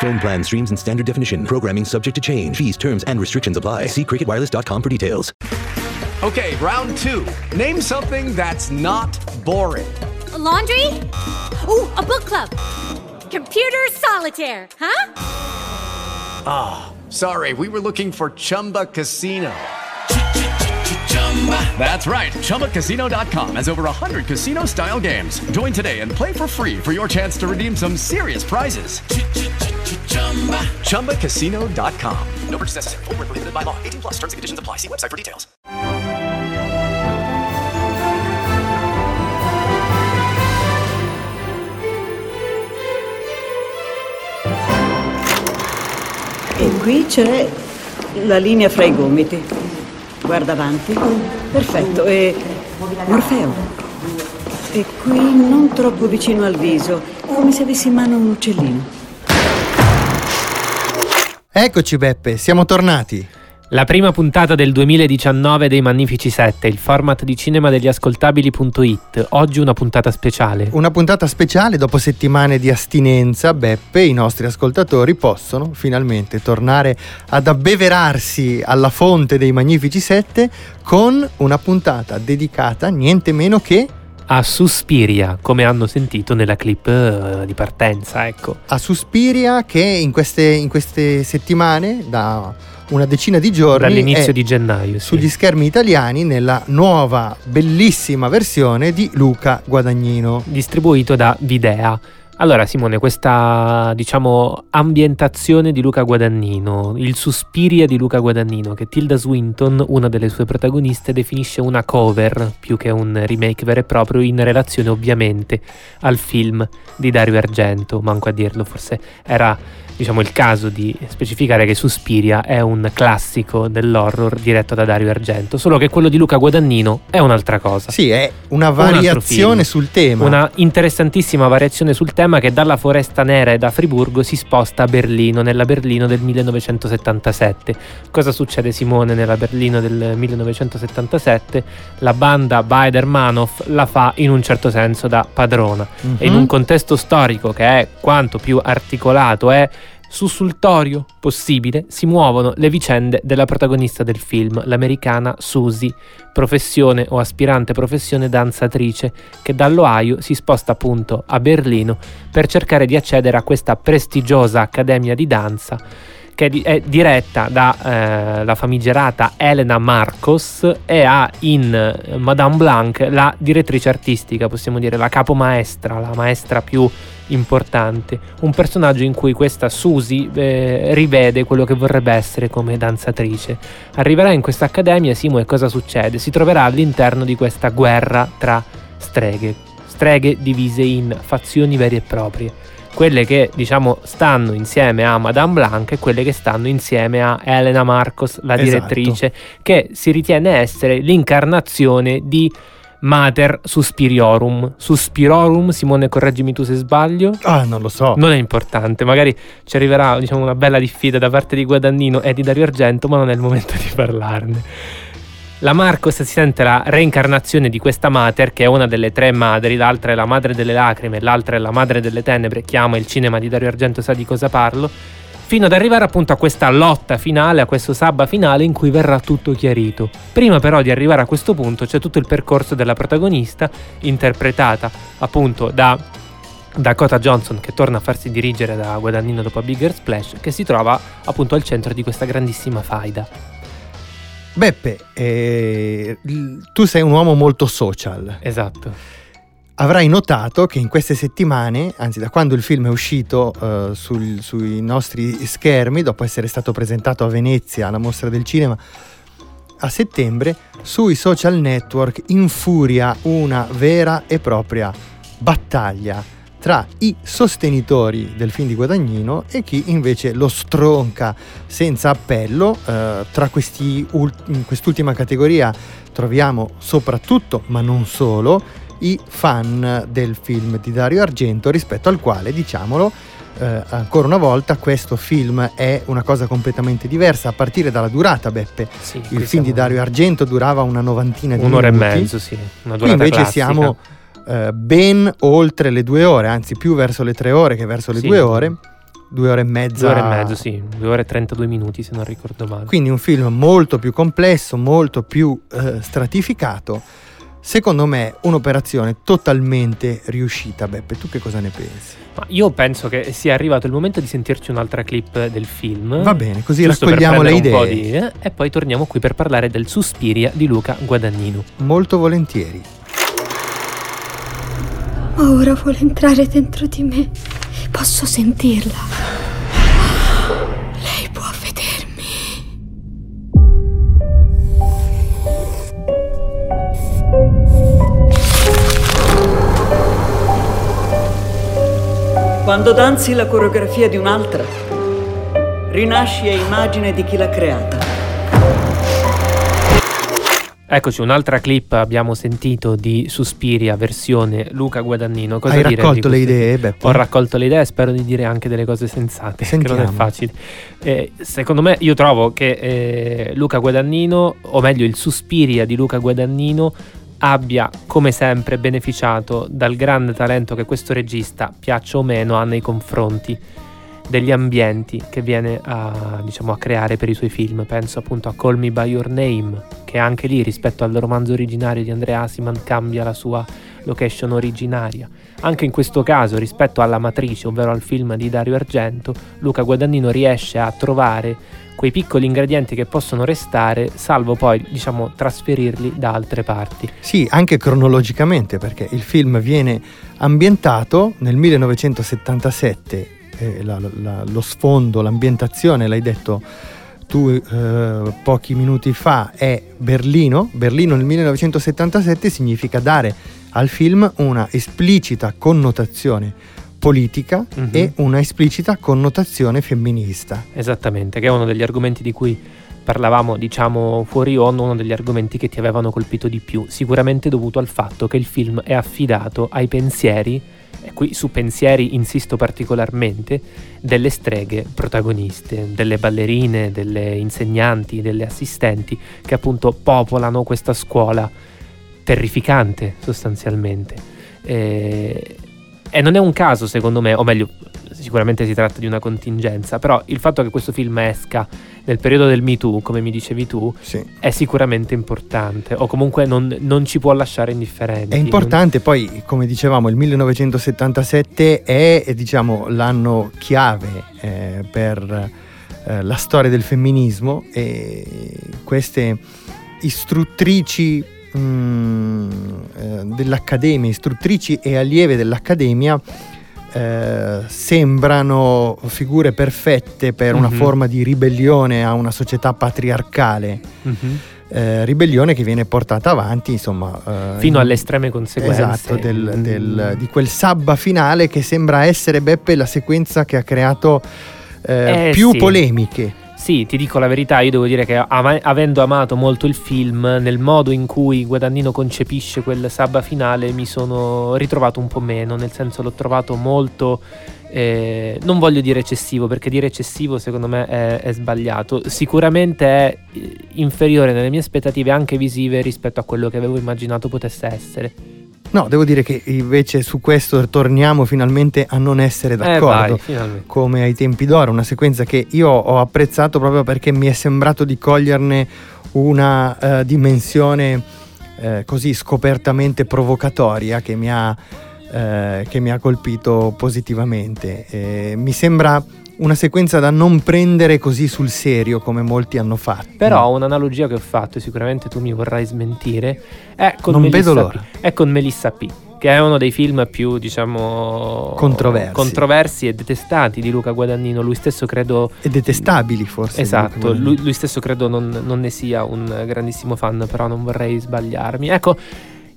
Phone plan streams in standard definition. Programming subject to change. Fees, terms, and restrictions apply. See cricketwireless.com for details. Okay, round two. Name something that's not boring. A laundry? Ooh, a book club. Computer solitaire, huh? Ah, oh, sorry, we were looking for Chumba Casino. That's right. ChumbaCasino.com has over 100 casino style games. Join today and play for free for your chance to redeem some serious prizes. ChumbaCasino.com. No purchase necessary. Full prohibited by law. 18 plus terms and conditions apply. See website for details. E qui c'è la linea fra i gomiti. Guarda avanti. Perfetto. E Morfeo. E qui non troppo vicino al viso, come se avessi in mano un uccellino. Eccoci Beppe, siamo tornati. La prima puntata del 2019 dei Magnifici 7, il format di cinema degli ascoltabili.it. Oggi una puntata speciale. Una puntata speciale dopo settimane di astinenza, Beppe, i nostri ascoltatori possono finalmente tornare ad abbeverarsi alla fonte dei Magnifici 7 con una puntata dedicata niente meno che a Suspiria, come hanno sentito nella clip uh, di partenza, ecco. A Suspiria che in queste, in queste settimane, da una decina di giorni, dall'inizio di gennaio, sì. sugli schermi italiani nella nuova bellissima versione di Luca Guadagnino, distribuito da Videa. Allora Simone, questa diciamo ambientazione di Luca Guadagnino, il Suspiria di Luca Guadagnino, che Tilda Swinton, una delle sue protagoniste, definisce una cover più che un remake vero e proprio in relazione ovviamente al film di Dario Argento, manco a dirlo, forse era diciamo, il caso di specificare che Suspiria è un classico dell'horror diretto da Dario Argento, solo che quello di Luca Guadagnino è un'altra cosa. Sì, è una variazione un sul tema. Una interessantissima variazione sul tema che dalla Foresta Nera e da Friburgo si sposta a Berlino, nella Berlino del 1977. Cosa succede Simone nella Berlino del 1977? La banda Baider Manoff la fa in un certo senso da padrona mm-hmm. e in un contesto storico che è quanto più articolato è sussultorio possibile si muovono le vicende della protagonista del film, l'americana Susie, professione o aspirante professione danzatrice, che dall'Ohio si sposta appunto a Berlino per cercare di accedere a questa prestigiosa accademia di danza che è diretta dalla eh, famigerata Elena Marcos e ha in eh, Madame Blanc la direttrice artistica, possiamo dire la capomaestra, la maestra più importante, un personaggio in cui questa Susie eh, rivede quello che vorrebbe essere come danzatrice. Arriverà in questa accademia, Simo, e cosa succede? Si troverà all'interno di questa guerra tra streghe, streghe divise in fazioni vere e proprie quelle che diciamo stanno insieme a Madame Blanc e quelle che stanno insieme a Elena Marcos, la esatto. direttrice, esatto. che si ritiene essere l'incarnazione di Mater Suspiriorum. Suspiriorum, Simone, correggimi tu se sbaglio. Ah, non lo so. Non è importante, magari ci arriverà diciamo, una bella diffida da parte di Guadagnino e di Dario Argento, ma non è il momento di parlarne. La Marcos si sente la reincarnazione di questa mater, che è una delle tre madri, l'altra è la madre delle lacrime, l'altra è la madre delle tenebre, chi ama il cinema di Dario Argento sa di cosa parlo, fino ad arrivare appunto a questa lotta finale, a questo sabba finale in cui verrà tutto chiarito. Prima però di arrivare a questo punto c'è tutto il percorso della protagonista, interpretata appunto da Dakota Johnson che torna a farsi dirigere da Guadagnino dopo Bigger Splash, che si trova appunto al centro di questa grandissima faida. Beppe, eh, tu sei un uomo molto social. Esatto. Avrai notato che in queste settimane, anzi da quando il film è uscito uh, sul, sui nostri schermi, dopo essere stato presentato a Venezia alla mostra del cinema a settembre, sui social network infuria una vera e propria battaglia tra i sostenitori del film di Guadagnino e chi invece lo stronca senza appello. Eh, tra questi ult- in quest'ultima categoria troviamo soprattutto, ma non solo, i fan del film di Dario Argento rispetto al quale, diciamolo, eh, ancora una volta questo film è una cosa completamente diversa a partire dalla durata Beppe Sì, il qui film siamo- di Dario Argento durava una novantina di Un'ora e minuti mezzo, sì. Una qui durata invece classica. siamo eh, ben oltre le due ore anzi più verso le tre ore che verso le Sì. due ore due ore e mezza Due ore e mezzo, sì. Due ore e 32 minuti, se non ricordo male. quindi un film molto più complesso molto più eh, stratificato secondo me un'operazione totalmente riuscita Beppe tu che cosa ne pensi? Ma io penso che sia arrivato il momento di sentirci un'altra clip del film. va bene così raccogliamo le idee di- eh, e poi torniamo qui per parlare del Suspiria di Luca Guadagnino. molto volentieri Ora vuole entrare dentro di me. Posso sentirla. Lei può vedermi. Quando danzi la coreografia di un'altra, rinasci a immagine di chi l'ha creata. Eccoci, un'altra clip abbiamo sentito di Suspiria versione Luca Guadagnino. Cosa hai dire di raccolto le idee Beppe? Ho raccolto le idee e spero di dire anche delle cose sensate, che non è Sentiamo. facile. Eh, secondo me, io trovo che eh, Luca Guadagnino, o meglio il Suspiria di Luca Guadagnino, abbia come sempre beneficiato dal grande talento che questo regista, piaccia o meno, ha nei confronti degli ambienti che viene a, diciamo, a creare per i suoi film. Penso appunto a Call Me By Your Name, che anche lì rispetto al romanzo originario di Andrea Asiman cambia la sua location originaria. Anche in questo caso, rispetto alla matrice, ovvero al film di Dario Argento, Luca Guadagnino riesce a trovare quei piccoli ingredienti che possono restare, salvo poi, diciamo, trasferirli da altre parti. Sì, anche cronologicamente, perché il film viene ambientato nel 1977, eh, la- la- lo sfondo, l'ambientazione, l'hai detto tu eh, pochi minuti fa, è Berlino. Berlino nel 1977 significa dare al film una esplicita connotazione politica Mhm. e una esplicita connotazione femminista. Esattamente, che è uno degli argomenti di cui parlavamo, diciamo, fuori onda, uno degli argomenti che ti avevano colpito di più, sicuramente dovuto al fatto che il film è affidato ai pensieri, e qui su pensieri insisto particolarmente, delle streghe protagoniste, delle ballerine, delle insegnanti, delle assistenti, che appunto popolano questa scuola terrificante sostanzialmente. E, e non è un caso secondo me, o meglio, sicuramente si tratta di una contingenza, però il fatto che questo film esca nel periodo del Me Too, come mi dicevi tu, Sì. è sicuramente importante, o comunque non, non ci può lasciare indifferenti. È importante, poi come dicevamo il 1977 è diciamo, l'anno chiave eh, per eh, la storia del femminismo e queste istruttrici mm, eh, dell'Accademia, istruttrici e allieve dell'Accademia eh, sembrano figure perfette per una Mhm. forma di ribellione a una società patriarcale Mhm. eh, ribellione che viene portata avanti insomma eh, Fino in- alle estreme conseguenze. esatto del- del- Mm. di quel sabba finale che sembra essere Beppe la sequenza che ha creato eh, Eh, più sì. polemiche Sì, ti dico la verità, io devo dire che ama- avendo amato molto il film, nel modo in cui Guadagnino concepisce quel sabba finale mi sono ritrovato un po' meno, nel senso l'ho trovato molto, eh, non voglio dire eccessivo, perché dire eccessivo secondo me è, è sbagliato, sicuramente è eh, inferiore nelle mie aspettative anche visive rispetto a quello che avevo immaginato potesse essere. No devo dire che invece su questo torniamo finalmente a non essere Eh d'accordo vai, finalmente. come ai tempi d'oro, una sequenza che io ho apprezzato proprio perché mi è sembrato di coglierne una eh, dimensione eh, così scopertamente provocatoria che mi ha, eh, che mi ha colpito positivamente. Eh, mi sembra una sequenza da non prendere così sul serio come molti hanno fatto. Però un'analogia che ho fatto, e sicuramente tu mi vorrai smentire, è con, Non Melissa. P, è con Melissa P, che è uno dei film più, diciamo, Controversi. controversi e detestati di Luca Guadagnino. Lui stesso credo... e detestabili forse. Esatto, lui, lui stesso credo non, non ne sia un grandissimo fan, però non vorrei sbagliarmi. Ecco,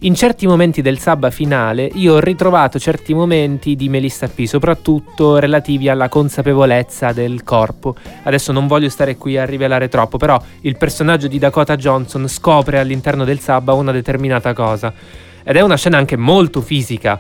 in certi momenti del sabba finale io ho ritrovato certi momenti di Melissa P, soprattutto relativi alla consapevolezza del corpo. Adesso non voglio stare qui a rivelare troppo, però il personaggio di Dakota Johnson scopre all'interno del sabba una determinata cosa. Ed è una scena anche molto fisica.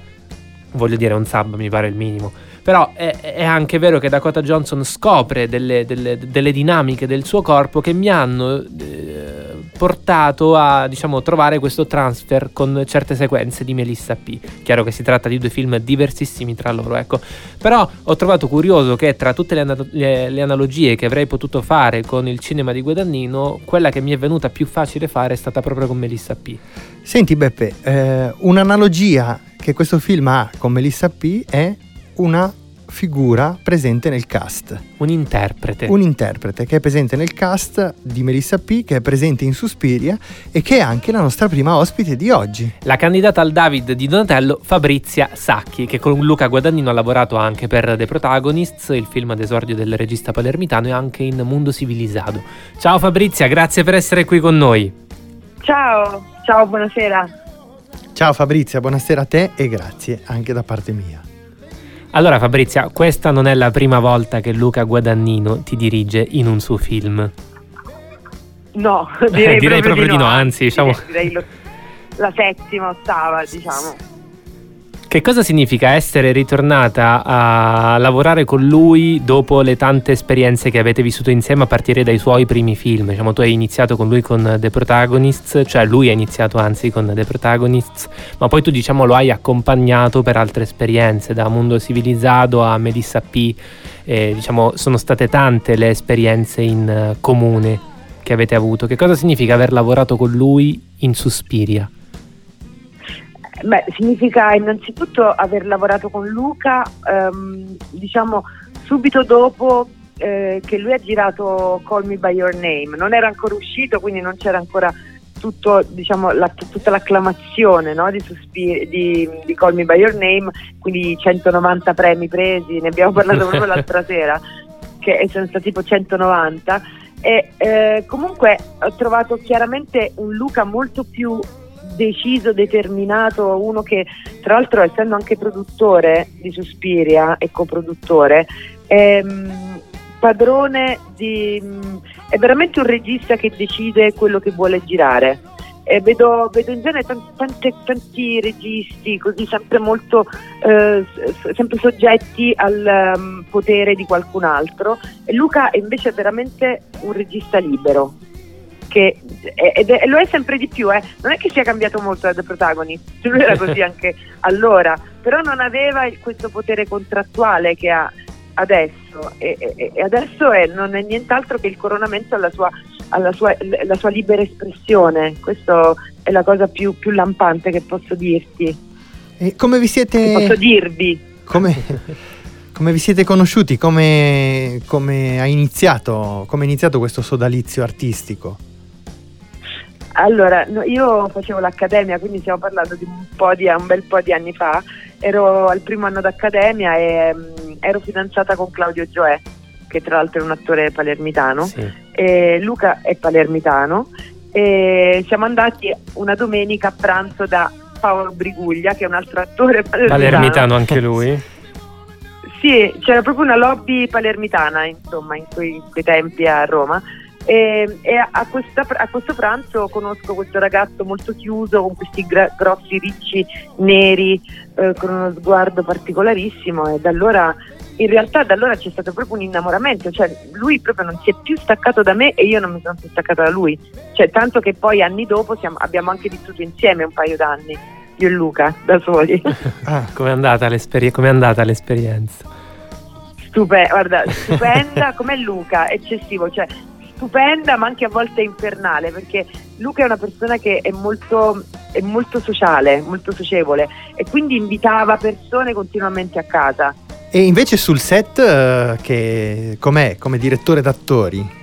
Voglio dire, un sabba mi pare il minimo. Però è, è, anche vero che Dakota Johnson scopre delle, delle, delle dinamiche del suo corpo che mi hanno eh, portato a diciamo, trovare questo transfer con certe sequenze di Melissa P. Chiaro che si tratta di due film diversissimi tra loro, ecco. Però ho trovato curioso che tra tutte le, ana- le, le analogie che avrei potuto fare con il cinema di Guadagnino, quella che mi è venuta più facile fare è stata proprio con Melissa P. Senti Beppe, eh, un'analogia che questo film ha con Melissa P è una figura presente nel cast. Un interprete. Un interprete che è presente nel cast di Melissa P, che è presente in Suspiria e che è anche la nostra prima ospite di oggi. La candidata al David di Donatello, Fabrizia Sacchi, che con Luca Guadagnino ha lavorato anche per The Protagonists, il film ad esordio del regista palermitano e anche in Mundo Civilizado. Ciao Fabrizia, grazie per essere qui con noi. Ciao, ciao, buonasera. Ciao Fabrizia, buonasera a te e grazie anche da parte mia. Allora Fabrizia, questa non è la prima volta che Luca Guadagnino ti dirige in un suo film. No, direi, direi proprio, di no, anzi diciamo... Direi, direi lo, la settima, ottava, diciamo. Che cosa significa essere ritornata a lavorare con lui dopo le tante esperienze che avete vissuto insieme a partire dai suoi primi film? Diciamo, tu hai iniziato con lui con The Protagonists, cioè lui ha iniziato anzi con The Protagonists, ma poi tu diciamo lo hai accompagnato per altre esperienze, da Mundo Civilizzato a Melissa P. E, diciamo, sono state tante le esperienze in comune che avete avuto. Che cosa significa aver lavorato con lui in Suspiria? Beh, significa innanzitutto aver lavorato con Luca, ehm, diciamo subito dopo eh, che lui ha girato Call Me By Your Name. Non era ancora uscito, quindi non c'era ancora tutto, diciamo, la, tutta l'acclamazione no, di, Suspir- di, di, Call Me By Your Name, quindi 190 premi presi, ne abbiamo parlato proprio l'altra sera, che sono stati tipo 190. E eh, comunque ho trovato chiaramente un Luca molto più deciso, determinato, uno che tra l'altro essendo anche produttore di Suspiria e coproduttore, è ehm, padrone di... è veramente un regista che decide quello che vuole girare. Vedo, vedo, in genere tanti, tanti, registi così sempre molto eh, sempre soggetti al um, potere di qualcun altro e Luca invece è veramente un regista libero che ed è, lo è sempre di più, eh. non è che sia cambiato molto da Protagonist, lui era così anche allora, però non aveva questo potere contrattuale che ha adesso e, e, e adesso è, non è nient'altro che il coronamento alla sua, alla sua, sua libera espressione, questa è la cosa più, più, lampante che posso dirti. E come vi siete... Che posso dirvi? Come... Come vi siete conosciuti? Come, come, ha iniziato, come è iniziato questo sodalizio artistico? Allora, io facevo l'accademia, quindi stiamo parlando di un, di, un, bel po' di anni fa. Ero al primo anno d'accademia e um, ero fidanzata con Claudio Gioè, che tra l'altro è un attore palermitano. Sì. Luca è palermitano. E siamo andati una domenica a pranzo da Paolo Briguglia, che è un altro attore palermitano. Palermitano anche lui? sì, c'era proprio una lobby palermitana, insomma, in quei, in quei tempi a Roma. E, e a, questa, a, questo pranzo conosco questo ragazzo molto chiuso con questi gra- grossi ricci neri eh, con uno sguardo particolarissimo e da allora in realtà da allora c'è stato proprio un innamoramento, cioè lui proprio non si è più staccato da me e io non mi sono più staccata da lui, cioè tanto che poi anni dopo siamo, abbiamo anche vissuto insieme un paio d'anni, io e Luca, da soli. ah, com'è andata, l'esperi- com'è andata l'esperienza? Stupenda, guarda, stupenda, come Luca, eccessivo, cioè stupenda ma anche a volte infernale perché Luca è una persona che è molto, è molto sociale, molto socievole e quindi invitava persone continuamente a casa. E invece sul set uh, che com'è come direttore d'attori?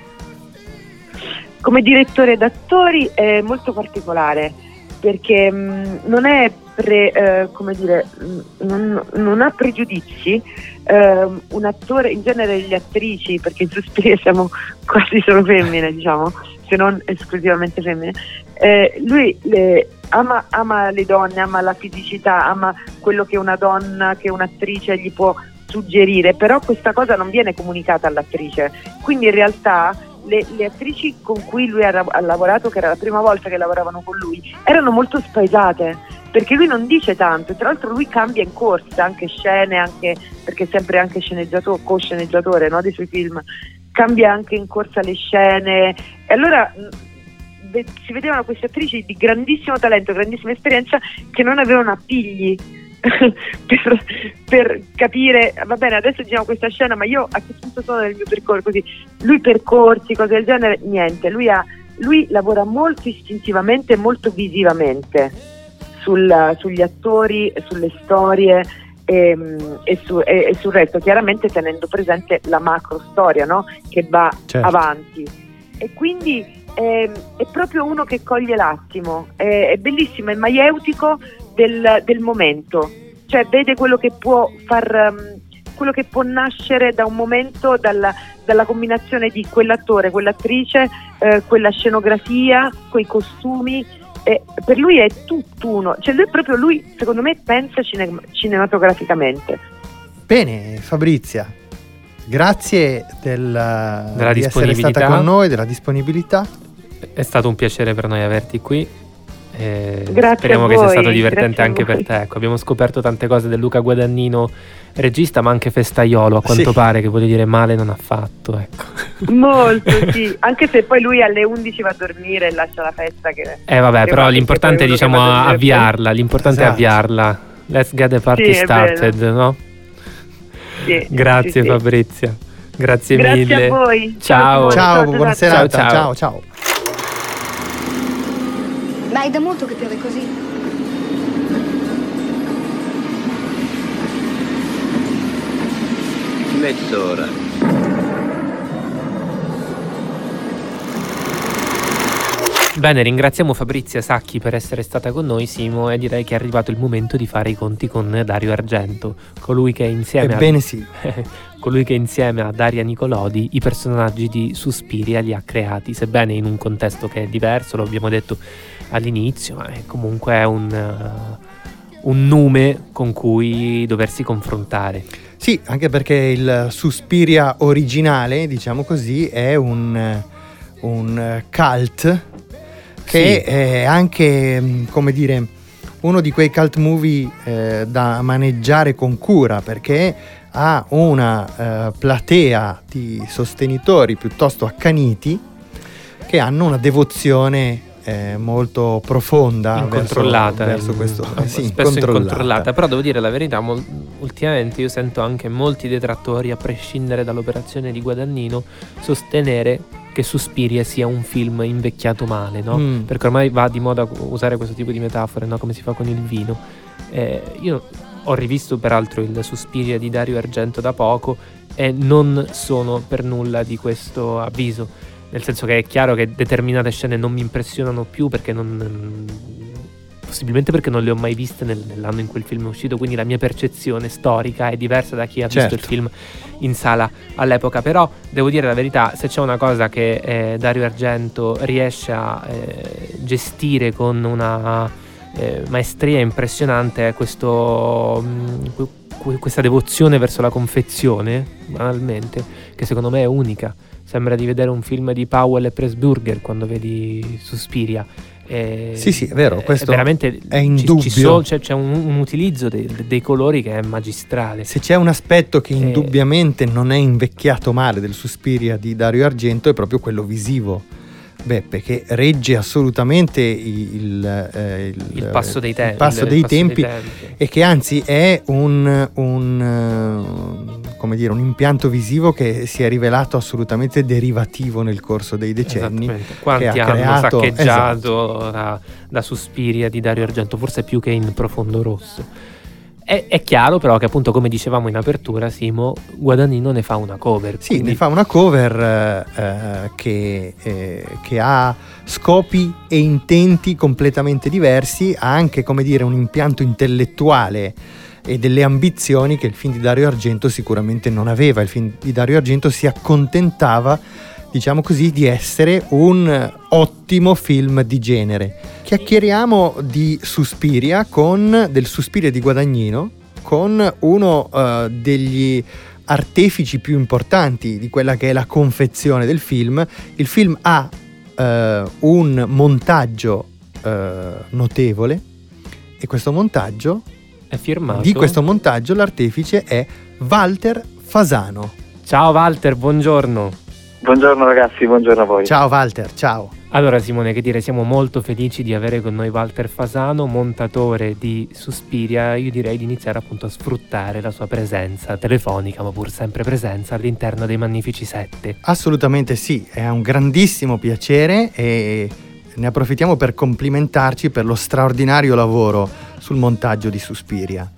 Come direttore d'attori è molto particolare perché mh, mm, non è pre, eh, come dire, mh, non, non ha pregiudizi eh, un attore, in genere le attrici, perché in Suspiria siamo quasi solo femmine, diciamo, se non esclusivamente femmine, eh, lui le, ama, ama le donne, ama la fisicità, ama quello che una donna, che un'attrice gli può suggerire, però questa cosa non viene comunicata all'attrice. Quindi in realtà le, le, attrici con cui lui ha, ha, lavorato, che era la prima volta che lavoravano con lui, erano molto spaesate perché lui non dice tanto, tra l'altro lui cambia in corsa anche scene, anche, perché è sempre anche sceneggiatore, co-sceneggiatore no, dei suoi film, cambia anche in corsa le scene. E allora si vedevano queste attrici di grandissimo talento, grandissima esperienza che non avevano appigli per, per, capire, va bene, adesso giriamo questa scena, ma io a che punto sono nel mio percorso? Così, lui percorsi, cose del genere, niente, lui, ha, lui lavora molto istintivamente, molto visivamente sul, sugli attori, sulle storie. E, ehm, e, su, e, e, sul resto, chiaramente tenendo presente la macro storia no? che va certo. avanti. E quindi è, è, proprio uno che coglie l'attimo, è, è bellissimo, è maieutico del, del, momento, cioè vede quello che può far... Um, quello che può nascere da un momento dalla, dalla combinazione di quell'attore, quell'attrice, eh, quella scenografia, quei costumi. Eh, per lui è tutt'uno, cioè lui proprio lui, secondo me, pensa cine- cinematograficamente. Bene, Fabrizia, grazie del, della di essere stata con noi, della disponibilità. È stato un piacere per noi averti qui. Eh, grazie speriamo che sia stato divertente anche per te. Ecco, abbiamo scoperto tante cose del Luca Guadagnino, regista, ma anche festaiolo. A quanto sì. pare, che voglio dire, male non ha fatto. Ecco. Molto, sì. Anche se poi lui alle 11 va a dormire e lascia la festa. Che, eh, vabbè, però l'importante è diciamo avviarla. L'importante esatto. è avviarla. Let's get the party sì, started, no? Sì, Grazie, sì, Fabrizia. Grazie, Grazie mille. Grazie a voi. Ciao. Ciao, ciao buona serata. ciao. ciao. ciao. È da molto che piove così? Mezz'ora. Bene, ringraziamo Fabrizia Sacchi per essere stata con noi, Simo, e direi che è arrivato il momento di fare i conti con Dario Argento, colui che insieme a... sì. colui che insieme a Daria Nicolodi i personaggi di Suspiria li ha creati, sebbene in un contesto che è diverso, lo abbiamo detto all'inizio, ma è comunque un, uh, un nome con cui doversi confrontare. Sì, anche perché il Suspiria originale, diciamo così, è un, un cult che sì. è anche, mm, come dire, uno di quei cult movie eh, da maneggiare con cura perché ha una eh, platea di sostenitori piuttosto accaniti che hanno una devozione eh, molto profonda incontrollata verso, verso questo eh, sì, spesso incontrollata. incontrollata però devo dire la verità mol, ultimamente io sento anche molti detrattori a prescindere dall'operazione di Guadagnino sostenere che Suspiria sia un film invecchiato male no? Mm. perché ormai va di moda usare questo tipo di metafore no? come si fa con il vino eh, io ho rivisto peraltro il Suspiria di Dario Argento da poco e non sono per nulla di questo avviso nel senso che è chiaro che determinate scene non mi impressionano più perché non possibilmente perché non le ho mai viste nel, nell'anno in cui il film è uscito, quindi la mia percezione storica è diversa da chi ha certo. visto il film in sala all'epoca. Però devo dire la verità, se c'è una cosa che eh, Dario Argento riesce a eh, gestire con una eh, maestria impressionante è questo, mh, mm, questa devozione verso la confezione, banalmente, che secondo me è unica sembra di vedere un film di Powell e Pressburger quando vedi Suspiria. Eh, sì, sì, è vero, questo veramente è indubbio. So, c'è, c'è un, un, utilizzo dei, dei, colori che è magistrale. Se c'è un aspetto che indubbiamente non è invecchiato male del Suspiria di Dario Argento è proprio quello visivo Beppe che regge assolutamente il, eh, il, il passo dei, te- il passo dei, passo tempi, dei tempi, e che anzi è un, un, uh, dire, un, impianto visivo che si è rivelato assolutamente derivativo nel corso dei decenni. Quanti hanno creato, saccheggiato esatto. la, la Suspiria di Dario Argento, forse più che in Profondo Rosso. È, è, chiaro però che appunto come dicevamo in apertura Simo Guadagnino ne fa una cover. Sì, quindi... ne fa una cover eh, che, eh, che, ha scopi e intenti completamente diversi, ha anche come dire un impianto intellettuale e delle ambizioni che il film di Dario Argento sicuramente non aveva. Il film di Dario Argento si accontentava diciamo così, di essere un ottimo film di genere. Chiacchieriamo di Suspiria con del Suspiria di Guadagnino con uno uh, degli artefici più importanti di quella che è la confezione del film. Il film ha uh, un montaggio uh, notevole e questo montaggio firmato. Di questo montaggio l'artefice è Walter Fasano. Ciao Walter, buongiorno. Buongiorno ragazzi, buongiorno a voi. Ciao Walter, ciao. Allora Simone, che dire, siamo molto felici di avere con noi Walter Fasano, montatore di Suspiria. Io direi di iniziare appunto a sfruttare la sua presenza telefonica, ma pur sempre presenza all'interno dei Magnifici Sette. Assolutamente sì, è un grandissimo piacere e ne approfittiamo per complimentarci per lo straordinario lavoro sul montaggio di Suspiria.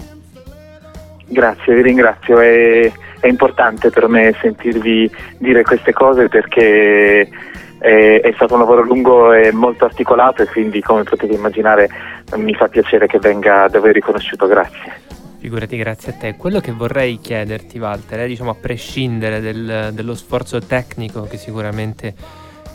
Grazie, vi ringrazio. È, è importante per me sentirvi dire queste cose perché è, è, stato un lavoro lungo e molto articolato e quindi come potete immaginare mi fa piacere che venga da voi riconosciuto. Grazie. Figurati, grazie a te. Quello che vorrei chiederti, Walter, è diciamo a prescindere del, dello sforzo tecnico che sicuramente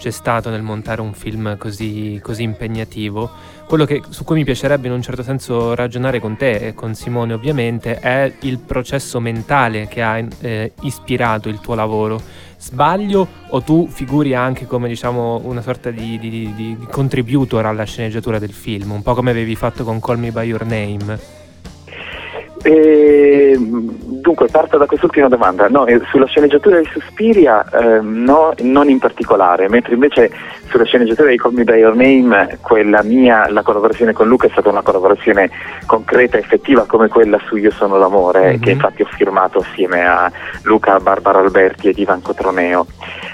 c'è stato nel montare un film così, così impegnativo. Quello che, su cui mi piacerebbe in un certo senso ragionare con te e con Simone ovviamente è il processo mentale che ha eh, ispirato il tuo lavoro. Sbaglio o tu figuri anche come diciamo una sorta di, di, di, di contributor alla sceneggiatura del film, un po' come avevi fatto con Call Me By Your Name? E, dunque, parto da quest'ultima domanda. No, sulla sceneggiatura di Suspiria eh, no, non in particolare, mentre invece sulla sceneggiatura di Call Me By Your Name, quella mia, la collaborazione con Luca è stata una collaborazione concreta effettiva come quella su Io sono l'amore, mm-hmm. che infatti ho firmato assieme a Luca, Barbara Alberti ed Ivan Cotroneo.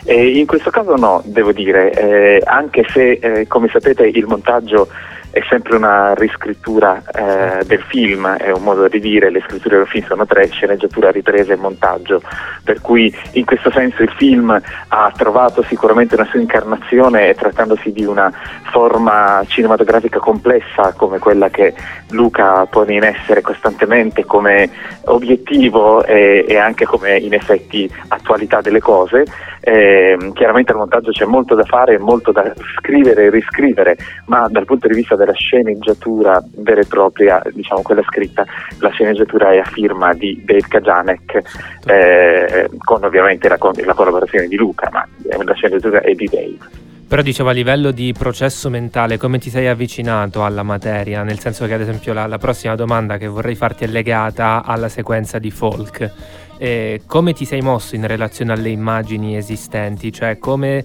E in questo caso no, devo dire, eh, anche se eh, come sapete il montaggio è sempre una riscrittura eh, del film, è un modo di dire, le scritture del film sono tre, sceneggiatura, ripresa e montaggio, per cui in questo senso il film ha trovato sicuramente una sua incarnazione trattandosi di una forma cinematografica complessa come quella che Luca pone in essere costantemente come obiettivo e, e anche come in effetti attualità delle cose. Eh, chiaramente al montaggio c'è molto da fare, molto da scrivere e riscrivere, ma dal punto di vista della sceneggiatura vera e propria, diciamo quella scritta, la sceneggiatura è a firma di Dave Kajanek, eh, con ovviamente la, la, collaborazione di Luca, ma la sceneggiatura è di Dave. Però dicevo a livello di processo mentale, come ti sei avvicinato alla materia? Nel senso che ad esempio la, la prossima domanda che vorrei farti è legata alla sequenza di folk. Eh, come ti sei mosso in relazione alle immagini esistenti? Cioè come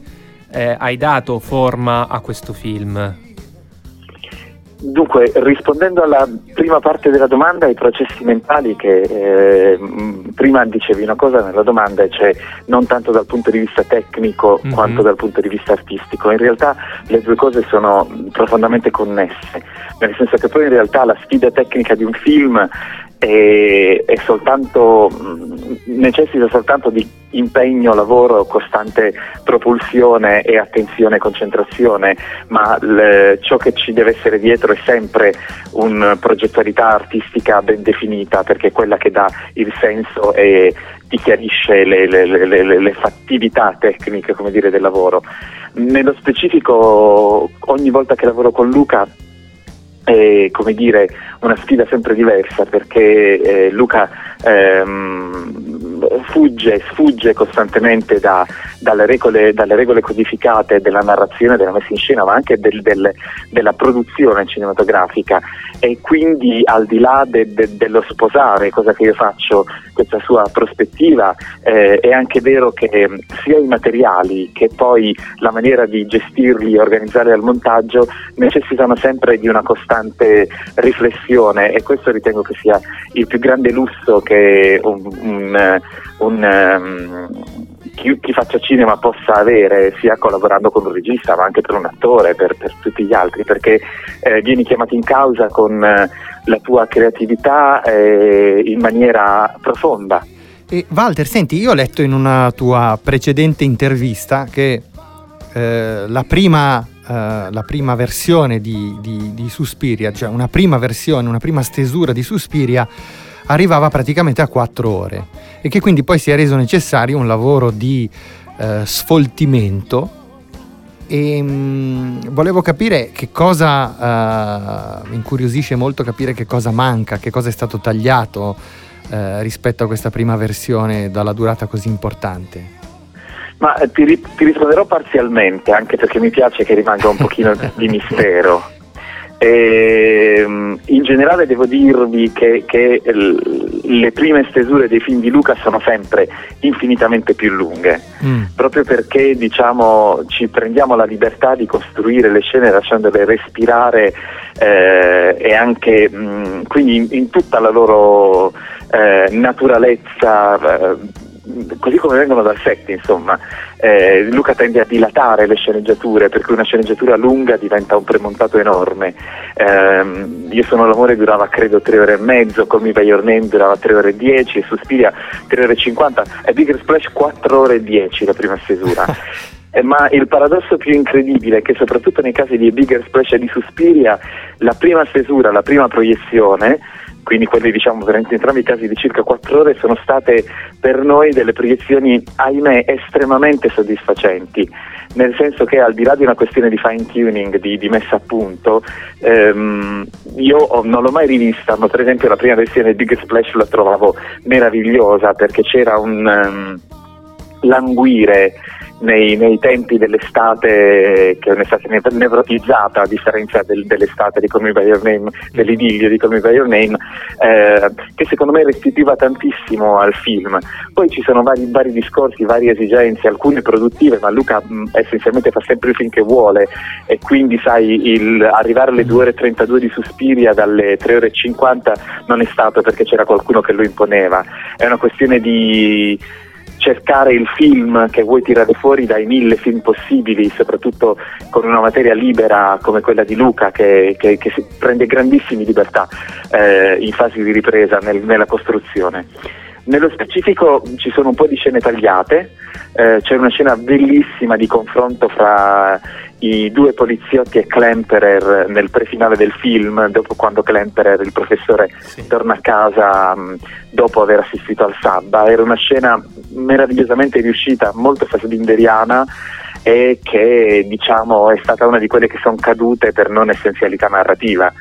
eh, hai dato forma a questo film? Dunque, rispondendo alla prima parte della domanda, i processi mentali che eh, prima dicevi una cosa nella domanda, cioè non tanto dal punto di vista tecnico mm-hmm. quanto dal punto di vista artistico, in realtà le due cose sono profondamente connesse, nel senso che poi in realtà la sfida tecnica di un film è, è soltanto, necessita soltanto di impegno, lavoro, costante propulsione e attenzione e concentrazione, ma le, ciò che ci deve essere dietro è sempre una progettualità artistica ben definita, perché è quella che dà il senso e ti chiarisce le, le, le, le fattività tecniche dire, del lavoro. Nello specifico, ogni volta che lavoro con Luca è come dire una sfida sempre diversa perché eh, Luca ehm, fugge, sfugge costantemente da, dalle, regole, dalle, regole, codificate della narrazione, della messa in scena, ma anche del, del, della produzione cinematografica. E quindi al di là de, de, dello sposare, cosa che io faccio, questa sua prospettiva, eh, è anche vero che sia i materiali che poi la maniera di gestirli e organizzarli al montaggio necessitano sempre di una costante riflessione e questo ritengo che sia il più grande lusso che un, un, un um, chi, chi, faccia cinema possa avere, sia collaborando con un regista, ma anche per un attore, per, per tutti gli altri, perché eh, vieni chiamato in causa con eh, la tua creatività eh, in maniera profonda. E Walter, senti, io ho letto in una tua precedente intervista che eh, la prima Uh, la prima versione di, di, di, Suspiria, cioè una prima versione, una prima stesura di Suspiria, arrivava praticamente a quattro ore e che quindi poi si è reso necessario un lavoro di eh, sfoltimento e mh, volevo capire che cosa uh, incuriosisce molto capire che cosa manca, che cosa è stato tagliato uh, rispetto a questa prima versione dalla durata così importante. Ma eh, ti, ti, risponderò parzialmente, anche perché mi piace che rimanga un pochino di mistero. E, ehm, in generale devo dirvi che, che, le prime stesure dei film di Luca sono sempre infinitamente più lunghe, mm. proprio perché diciamo, ci prendiamo la libertà di costruire le scene lasciandole respirare eh, e anche mh, mm, quindi in, in, tutta la loro eh, naturalezza. Eh, così come vengono dal set, insomma. Eh, Luca tende a dilatare le sceneggiature, per cui una sceneggiatura lunga diventa un premontato enorme. Eh, io sono l'amore durava credo tre ore e mezzo, Call Me By Your Name durava tre ore e dieci, e Suspiria tre ore e cinquanta, e Bigger Splash quattro ore e dieci la prima stesura. Eh, ma il paradosso più incredibile è che soprattutto nei casi di Bigger Splash e di Suspiria, la prima stesura, la prima proiezione, quindi quelli diciamo per entrambi i casi di circa 4 ore sono state per noi delle proiezioni ahimè estremamente soddisfacenti. Nel senso che al di là di una questione di fine tuning, di, di messa a punto, ehm, io non l'ho mai rivista, ma per esempio la prima versione di Big Splash la trovavo meravigliosa perché c'era un um, languire nei, nei, tempi dell'estate, che è un'estate nevrotizzata a differenza del, dell'estate di Call By Your Name, dell'idillio di Call Me By Your Name, eh, che secondo me restituiva tantissimo al film. Poi ci sono vari, vari discorsi, varie esigenze, alcune produttive, ma Luca mh, essenzialmente fa sempre il film che vuole e quindi sai, il, arrivare alle 2 ore e 32 di Suspiria dalle 3 ore e 50 non è stato perché c'era qualcuno che lo imponeva, è una questione di cercare il film che vuoi tirare fuori dai mille film possibili, soprattutto con una materia libera come quella di Luca che, che, che prende grandissime libertà eh, in fase di ripresa nel, nella costruzione. Nello specifico ci sono un po' di scene tagliate, eh, c'è una scena bellissima di confronto fra i due poliziotti e Klemperer nel prefinale del film, dopo quando Klemperer, il professore, sì. torna a casa mh, dopo aver assistito al sabba. Era una scena meravigliosamente riuscita, molto fassbinderiana e che diciamo è stata una di quelle che sono cadute per non essenzialità narrativa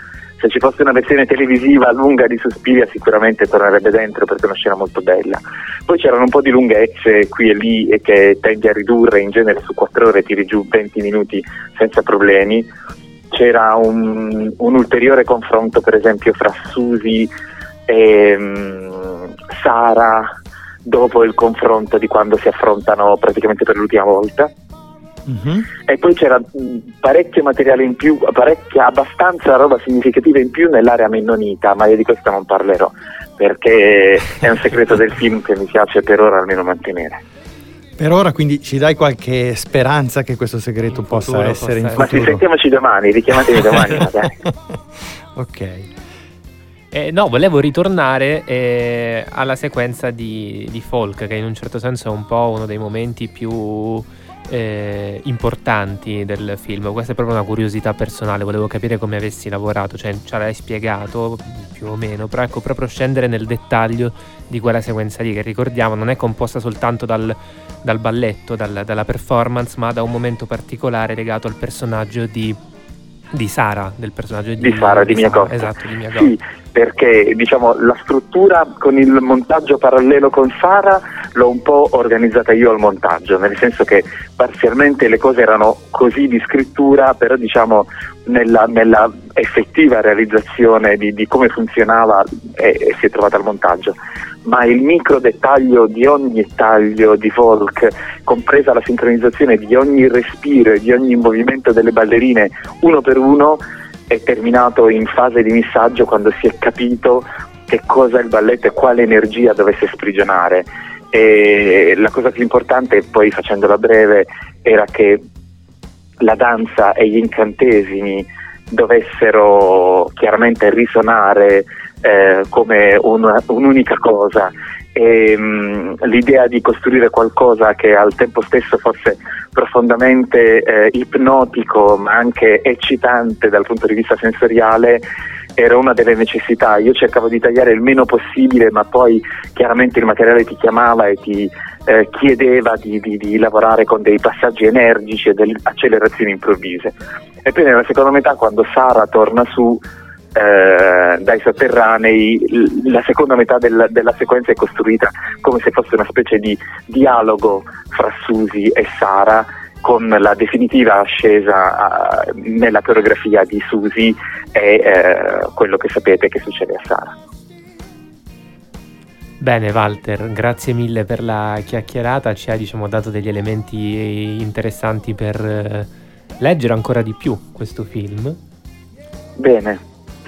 se ci fosse una versione televisiva lunga di Suspiria sicuramente tornerebbe dentro perché è una scena molto bella. Poi c'erano un po' di lunghezze qui e lì e che tendi a ridurre, in genere su 4 ore tiri giù 20 minuti senza problemi. C'era un, un ulteriore confronto per esempio fra Susi e um, Sara dopo il confronto di quando si affrontano praticamente per l'ultima volta Uh-huh. E poi c'era parecchio materiale in più, parecchia, abbastanza roba significativa in più nell'area mennonita, ma io di questo non parlerò perché è un segreto del film che mi piace per ora almeno mantenere. Per ora quindi ci dai qualche speranza che questo segreto possa essere in futuro? Ma ci sentiamoci domani, richiamatemi domani magari. ok. Eh, no, volevo ritornare eh, alla sequenza di, di Folk, che in un certo senso è un po' uno dei momenti più eh, importanti del film. Questa è proprio una curiosità personale, volevo capire come avessi lavorato, cioè ce l'hai spiegato più o meno, però ecco proprio scendere nel dettaglio di quella sequenza lì che ricordiamo non è composta soltanto dal, dal balletto, dal, dalla performance, ma da un momento particolare legato al personaggio di di Sara, del personaggio di, di Sara, di, di Mia Goth. Esatto, di Mia Goth. Sì, perché diciamo la struttura con il montaggio parallelo con Sara l'ho un po' organizzata io al montaggio, nel senso che parzialmente le cose erano così di scrittura, però diciamo nella, nella effettiva realizzazione di, di come funzionava e, e si è trovata al montaggio ma il micro dettaglio di ogni taglio di folk, compresa la sincronizzazione di ogni respiro e di ogni movimento delle ballerine uno per uno, è terminato in fase di missaggio quando si è capito che cosa il balletto e quale energia dovesse sprigionare. E la cosa più importante, poi facendola breve, era che la danza e gli incantesimi dovessero chiaramente risuonare eh, come un, un'unica cosa e mh, l'idea di costruire qualcosa che al tempo stesso fosse profondamente eh, ipnotico ma anche eccitante dal punto di vista sensoriale era una delle necessità. Io cercavo di tagliare il meno possibile, ma poi chiaramente il materiale ti chiamava e ti, eh, chiedeva di, di, di, lavorare con dei passaggi energici e delle accelerazioni improvvise. E poi nella seconda metà, quando Sara torna su eh, dai sotterranei, la seconda metà del, della sequenza è costruita come se fosse una specie di dialogo fra Susi e Sara con la definitiva ascesa nella coreografia di Susi e uh, quello che sapete che succede a Sara. Bene Walter, grazie mille per la chiacchierata, ci hai diciamo, dato degli elementi interessanti per eh, leggere ancora di più questo film. Bene,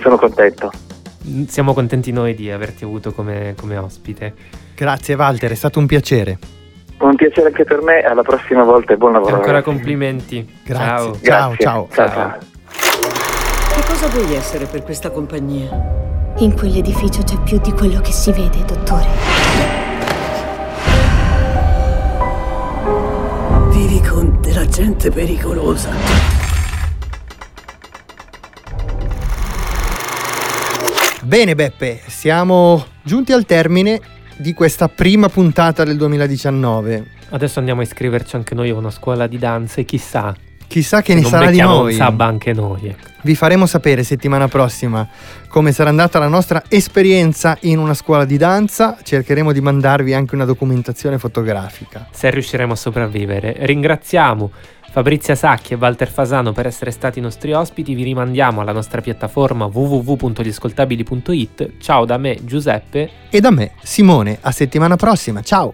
sono contento. Mm, siamo contenti noi di averti avuto come, come ospite. Grazie Walter, è stato un piacere. Un piacere anche per me, alla prossima volta e buon lavoro. E ancora complimenti. Grazie. Ciao. Ciao, ciao. ciao. ciao. Che cosa vuoi essere per questa compagnia? In quell'edificio c'è più di quello che si vede, dottore. Vivi con della gente pericolosa. Bene Beppe, siamo giunti al termine di questa prima puntata del 2019. Adesso andiamo a iscriverci anche noi a una scuola di danza e chissà. Chissà che ne sarà di noi. sub anche noi. Ecco. Vi faremo sapere settimana prossima come sarà andata la nostra esperienza in una scuola di danza. Cercheremo di mandarvi anche una documentazione fotografica. Se riusciremo a sopravvivere. Ringraziamo Fabrizia Sacchi e Walter Fasano per essere stati i nostri ospiti, vi rimandiamo alla nostra piattaforma www.gliascoltabili.it. Ciao da me Giuseppe e da me Simone, a settimana prossima, ciao!